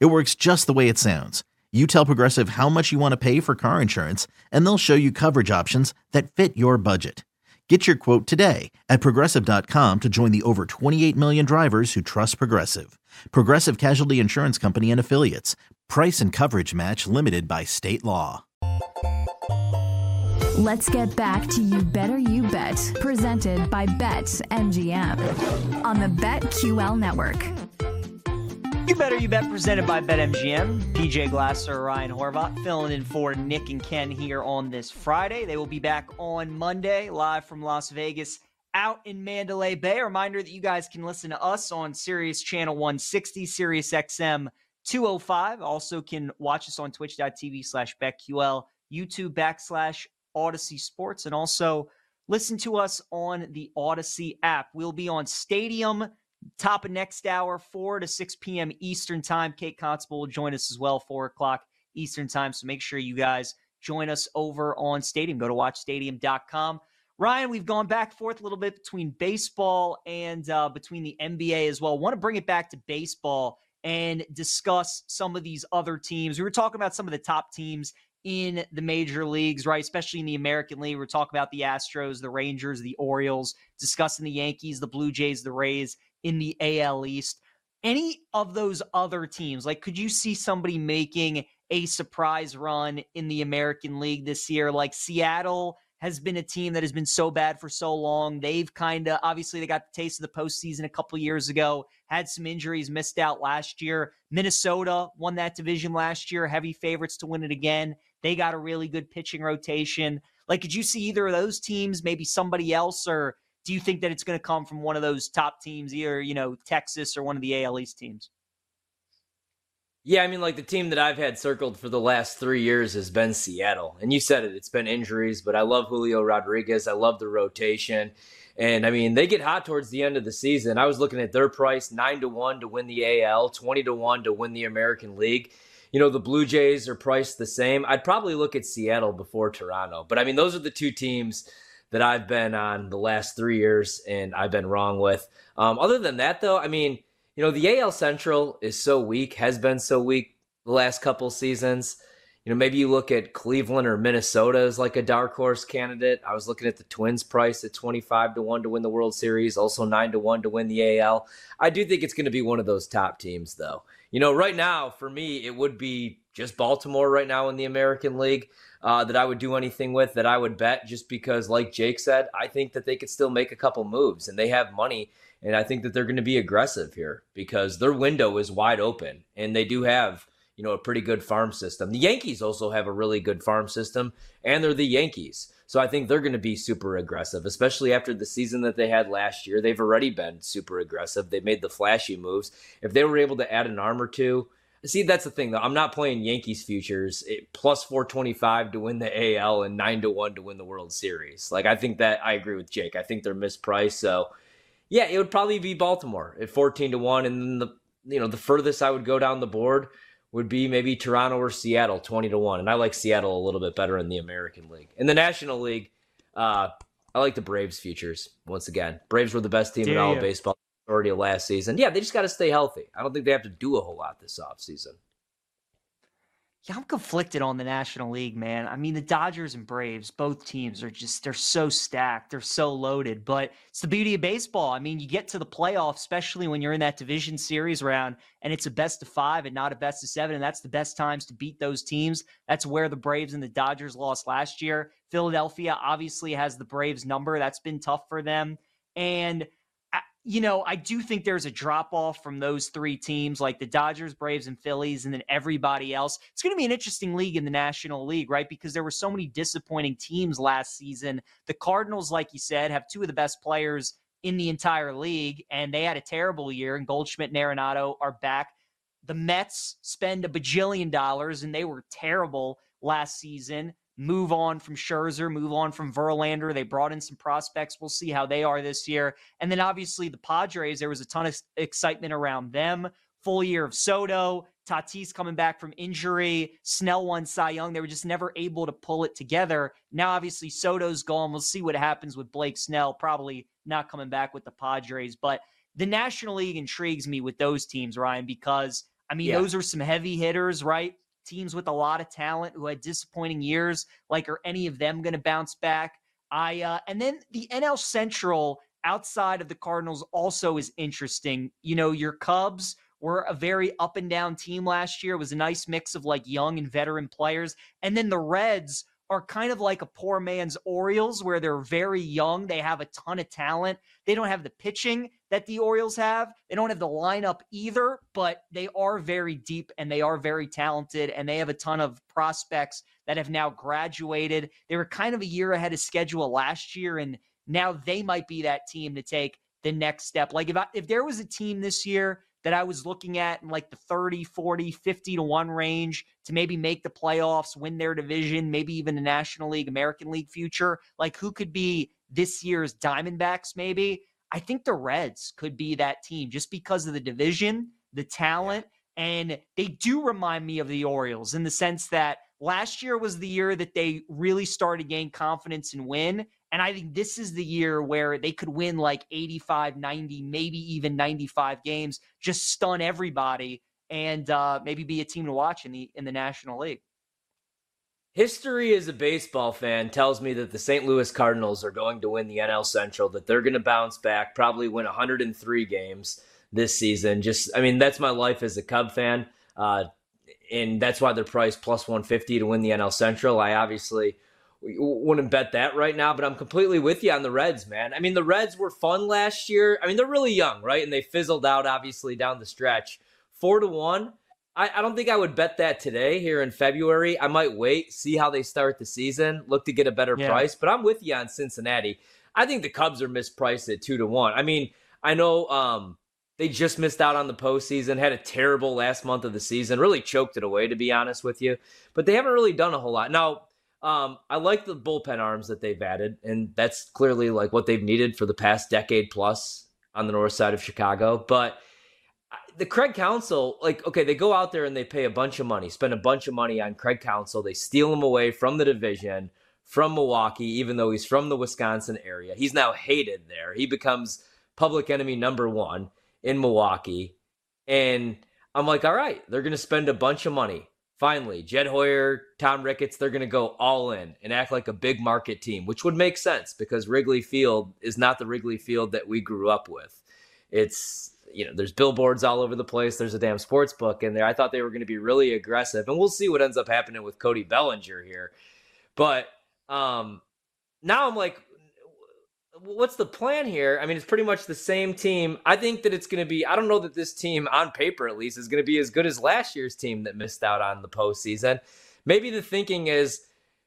It works just the way it sounds. You tell Progressive how much you want to pay for car insurance, and they'll show you coverage options that fit your budget. Get your quote today at progressive.com to join the over 28 million drivers who trust Progressive. Progressive Casualty Insurance Company and Affiliates. Price and coverage match limited by state law. Let's get back to You Better You Bet, presented by Bet MGM on the BetQL network. You Better You Bet presented by BetMGM. PJ Glasser, Ryan Horvat filling in for Nick and Ken here on this Friday. They will be back on Monday live from Las Vegas out in Mandalay Bay. A reminder that you guys can listen to us on Sirius Channel 160, Sirius XM 205. Also can watch us on twitch.tv slash BetQL, YouTube backslash Audacy Sports, and also listen to us on the Audacy app. We'll be on Stadium Top of next hour, 4 to 6 p.m. Eastern Time. Kate Constable will join us as well, 4 o'clock Eastern Time. So make sure you guys join us over on Stadium. Go to watchstadium.com. Ryan, we've gone back and forth a little bit between baseball and uh, between the NBA as well. Want to bring it back to baseball and discuss some of these other teams. We were talking about some of the top teams in the major leagues, right? Especially in the American League. We're talking about the Astros, the Rangers, the Orioles, discussing the Yankees, the Blue Jays, the Rays in the AL East. Any of those other teams, like could you see somebody making a surprise run in the American League this year? Like Seattle has been a team that has been so bad for so long. They've kind of obviously they got the taste of the postseason a couple years ago, had some injuries, missed out last year. Minnesota won that division last year, heavy favorites to win it again. They got a really good pitching rotation. Like, could you see either of those teams, maybe somebody else, or do you think that it's going to come from one of those top teams, either you know Texas or one of the AL East teams? Yeah, I mean, like the team that I've had circled for the last three years has been Seattle, and you said it. It's been injuries, but I love Julio Rodriguez. I love the rotation, and I mean they get hot towards the end of the season. I was looking at their price nine to one to win the AL, twenty to one to win the American League. You know, the Blue Jays are priced the same. I'd probably look at Seattle before Toronto, but I mean, those are the two teams that I've been on the last three years and I've been wrong with. Um, other than that, though, I mean, you know, the AL Central is so weak, has been so weak the last couple seasons. You know, maybe you look at Cleveland or Minnesota as like a dark horse candidate. I was looking at the Twins price at 25 to 1 to win the World Series, also 9 to 1 to win the AL. I do think it's going to be one of those top teams, though. You know, right now, for me, it would be just Baltimore right now in the American League uh, that I would do anything with that I would bet just because, like Jake said, I think that they could still make a couple moves and they have money. And I think that they're going to be aggressive here because their window is wide open and they do have, you know, a pretty good farm system. The Yankees also have a really good farm system and they're the Yankees. So I think they're going to be super aggressive, especially after the season that they had last year. They've already been super aggressive. They made the flashy moves. If they were able to add an arm or two, See, that's the thing though. I'm not playing Yankees futures it, plus 425 to win the AL and 9 to 1 to win the World Series. Like I think that I agree with Jake. I think they're mispriced. So, yeah, it would probably be Baltimore at 14 to 1 and then the you know, the furthest I would go down the board would be maybe Toronto or Seattle 20 to 1. And I like Seattle a little bit better in the American League. In the National League, uh I like the Braves futures once again. Braves were the best team in all of baseball of last season. Yeah, they just got to stay healthy. I don't think they have to do a whole lot this offseason. Yeah, I'm conflicted on the National League, man. I mean, the Dodgers and Braves, both teams are just, they're so stacked. They're so loaded, but it's the beauty of baseball. I mean, you get to the playoffs, especially when you're in that division series round and it's a best of five and not a best of seven. And that's the best times to beat those teams. That's where the Braves and the Dodgers lost last year. Philadelphia obviously has the Braves number. That's been tough for them. And you know, I do think there's a drop off from those three teams, like the Dodgers, Braves, and Phillies, and then everybody else. It's going to be an interesting league in the National League, right? Because there were so many disappointing teams last season. The Cardinals, like you said, have two of the best players in the entire league, and they had a terrible year. And Goldschmidt and Arenado are back. the Mets spend a bajillion dollars and they were terrible last season. Move on from Scherzer, move on from Verlander. They brought in some prospects. We'll see how they are this year. And then obviously the Padres, there was a ton of excitement around them. Full year of Soto, Tatis coming back from injury, Snell won Cy Young. They were just never able to pull it together. Now, obviously, Soto's gone. We'll see what happens with Blake Snell. Probably not coming back with the Padres, but the National League intrigues me with those teams, Ryan, because I mean, yeah. those are some heavy hitters, right? Teams with a lot of talent who had disappointing years. Like, are any of them going to bounce back? I uh, and then the NL Central outside of the Cardinals also is interesting. You know, your Cubs were a very up and down team last year. It was a nice mix of like young and veteran players. And then the Reds are kind of like a poor man's Orioles, where they're very young. They have a ton of talent. They don't have the pitching that the Orioles have. They don't have the lineup either, but they are very deep and they are very talented. And they have a ton of prospects that have now graduated. They were kind of a year ahead of schedule last year, and now they might be that team to take the next step. Like if I, if there was a team this year that I was looking at in like the 30, 40, 50 to 1 range to maybe make the playoffs, win their division, maybe even the National League, American League future. Like who could be this year's Diamondbacks, maybe? I think the Reds could be that team just because of the division, the talent, and they do remind me of the Orioles in the sense that last year was the year that they really started to gain confidence and win. And I think this is the year where they could win like 85, 90, maybe even 95 games, just stun everybody and uh, maybe be a team to watch in the in the National League. History as a baseball fan tells me that the St. Louis Cardinals are going to win the NL Central, that they're going to bounce back, probably win 103 games this season. Just, I mean, that's my life as a Cub fan. Uh, and that's why they're priced plus 150 to win the NL Central. I obviously wouldn't bet that right now, but I'm completely with you on the Reds, man. I mean, the Reds were fun last year. I mean, they're really young, right? And they fizzled out, obviously, down the stretch. Four to one. I, I don't think I would bet that today here in February. I might wait, see how they start the season, look to get a better yeah. price. But I'm with you on Cincinnati. I think the Cubs are mispriced at two to one. I mean, I know um, they just missed out on the postseason, had a terrible last month of the season, really choked it away, to be honest with you. But they haven't really done a whole lot. Now, um, I like the bullpen arms that they've added, and that's clearly like what they've needed for the past decade plus on the north side of Chicago. But the Craig Counsell, like, okay, they go out there and they pay a bunch of money, spend a bunch of money on Craig Counsell. They steal him away from the division, from Milwaukee, even though he's from the Wisconsin area. He's now hated there. He becomes public enemy number one in Milwaukee. And I'm like, all right, they're going to spend a bunch of money finally, Jed Hoyer, Tom Ricketts, they're going to go all in and act like a big market team, which would make sense because Wrigley Field is not the Wrigley Field that we grew up with. It's, you know, there's billboards all over the place. There's a damn sports book in there. I thought they were going to be really aggressive, and we'll see what ends up happening with Cody Bellinger here. But um, now I'm like, what's the plan here? I mean, it's pretty much the same team. I think that it's going to be. I don't know that this team, on paper at least, is going to be as good as last year's team that missed out on the postseason. Maybe the thinking is,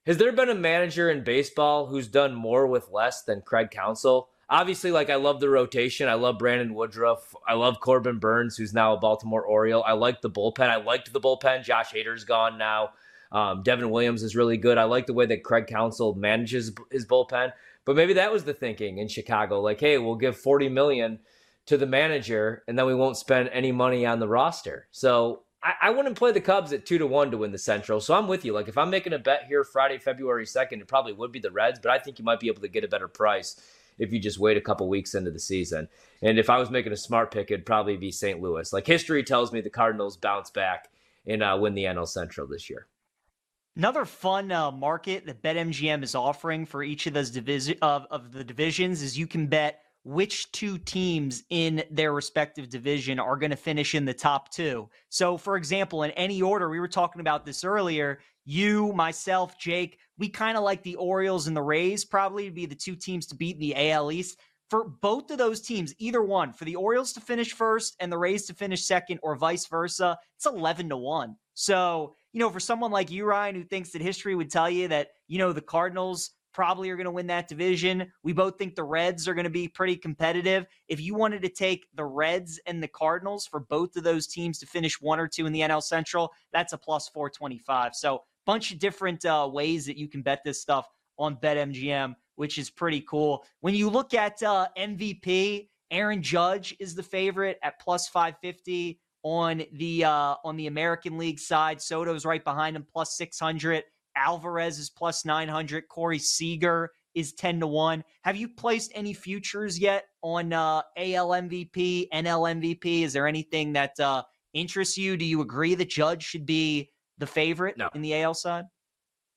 has there been a manager in baseball who's done more with less than Craig Counsell? Obviously, like I love the rotation. I love Brandon Woodruff. I love Corbin Burnes, who's now a Baltimore Oriole. I like the bullpen. I liked the bullpen. Josh Hader's gone now. Um, Devin Williams is really good. I like the way that Craig Counsell manages his bullpen. But maybe that was the thinking in Chicago. Like, hey, we'll give 40 million to the manager and then we won't spend any money on the roster. So I, I, wouldn't play the Cubs at two to one to win the Central. So I'm with you. Like if I'm making a bet here Friday, February 2nd, it probably would be the Reds, but I think you might be able to get a better price if you just wait a couple weeks into the season. And if I was making a smart pick, it'd probably be St. Louis. Like history tells me the Cardinals bounce back and uh, win the NL Central this year. Another fun uh, market that BetMGM is offering for each of those division of, of the divisions is you can bet which two teams in their respective division are going to finish in the top two. So, for example, in any order, we were talking about this earlier. You, myself, Jake, we kind of like the Orioles and the Rays probably to be the two teams to beat in the AL East. For both of those teams, either one, for the Orioles to finish first and the Rays to finish second, or vice versa, it's 11 to 1. So, you know, for someone like you, Ryan, who thinks that history would tell you that, you know, the Cardinals probably are going to win that division. We both think the Reds are going to be pretty competitive. If you wanted to take the Reds and the Cardinals for both of those teams to finish one or two in the NL Central, that's a plus 425. So, bunch of different uh, ways that you can bet this stuff on BetMGM, which is pretty cool. When you look at uh, MVP, Aaron Judge is the favorite at plus 550 on the uh, on the American League side. Soto's right behind him, plus 600. Alvarez is plus 900. Corey Seager is 10 to 1. Have you placed any futures yet on uh, AL MVP, NL MVP? Is there anything that uh, interests you? Do you agree that Judge should be the favorite no. in the AL side?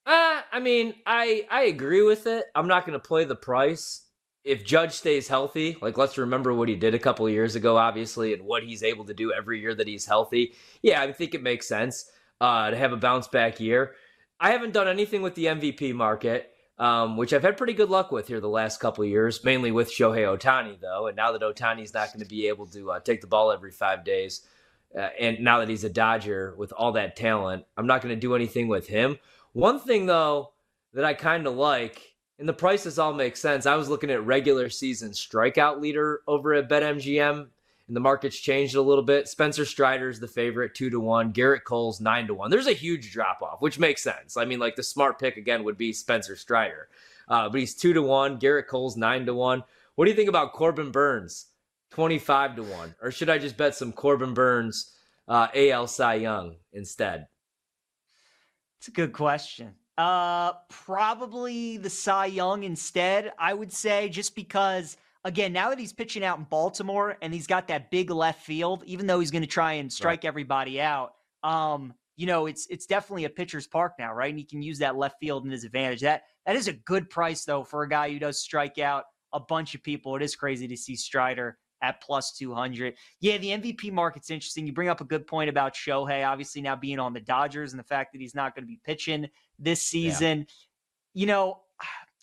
Uh, I mean, I I agree with it. I'm not going to play the price. If Judge stays healthy, like let's remember what he did a couple years ago, obviously, and what he's able to do every year that he's healthy. Yeah, I think it makes sense uh, to have a bounce back year. I haven't done anything with the MVP market, um, which I've had pretty good luck with here the last couple years, mainly with Shohei Ohtani, though. And now that Ohtani's not going to be able to uh, take the ball every five days, uh, and now that he's a Dodger with all that talent, I'm not going to do anything with him. One thing, though, that I kind of like, and the prices all make sense. I was looking at regular season strikeout leader over at BetMGM and the market's changed a little bit. Spencer Strider's the favorite, two to one. Gerrit Cole's nine to one. There's a huge drop off, which makes sense. I mean, like the smart pick again would be Spencer Strider, uh, but he's two to one. Gerrit Cole's nine to one. What do you think about Corbin Burnes, twenty five to one? Or should I just bet some Corbin Burnes, uh, AL Cy Young instead? It's a good question. Uh, probably the Cy Young instead. I would say just because again, now that he's pitching out in Baltimore and he's got that big left field, even though he's going to try and strike right. everybody out, um, you know, it's it's definitely a pitcher's park now, right? And he can use that left field in his advantage. That that is a good price though for a guy who does strike out a bunch of people. It is crazy to see Strider at plus 200. Yeah, the MVP market's interesting. You bring up a good point about Shohei, obviously now being on the Dodgers and the fact that he's not going to be pitching this season. Yeah. You know,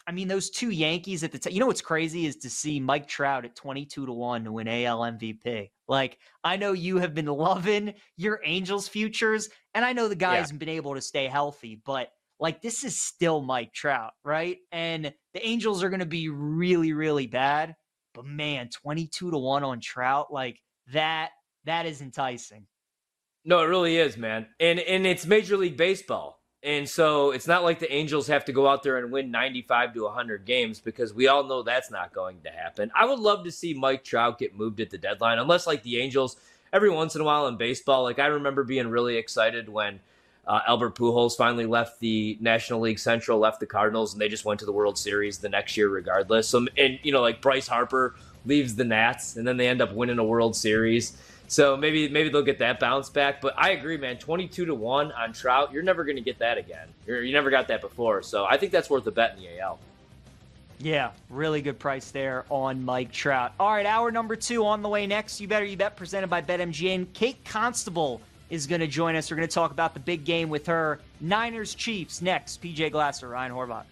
I mean, those two Yankees at the time. You know what's crazy is to see Mike Trout at 22 to 1 to win AL MVP. Like, I know you have been loving your Angels futures, and I know the guy yeah. hasn't been able to stay healthy, but like, this is still Mike Trout, right? And the Angels are going to be really, really bad. But man, 22 to 1 on Trout, like that, that is enticing. No, it really is, man. And and it's Major League Baseball. And so it's not like the Angels have to go out there and win 95 to 100 games because we all know that's not going to happen. I would love to see Mike Trout get moved at the deadline, unless like the Angels every once in a while in baseball. Like I remember being really excited when uh, Albert Pujols finally left the National League Central, left the Cardinals, and they just went to the World Series the next year regardless. So and you know like Bryce Harper leaves the Nats and then they end up winning a World Series. So maybe maybe they'll get that bounce back. But I agree, man. Twenty two to one on Trout, you're never going to get that again. You're, you never got that before. So I think that's worth a bet in the AL. Yeah, really good price there on Mike Trout. All right, hour number two on the way next. You better you bet presented by BetMGM. Kate Constable is going to join us. We're going to talk about the big game with her. Niners Chiefs next. PJ Glasser, Ryan Horvat.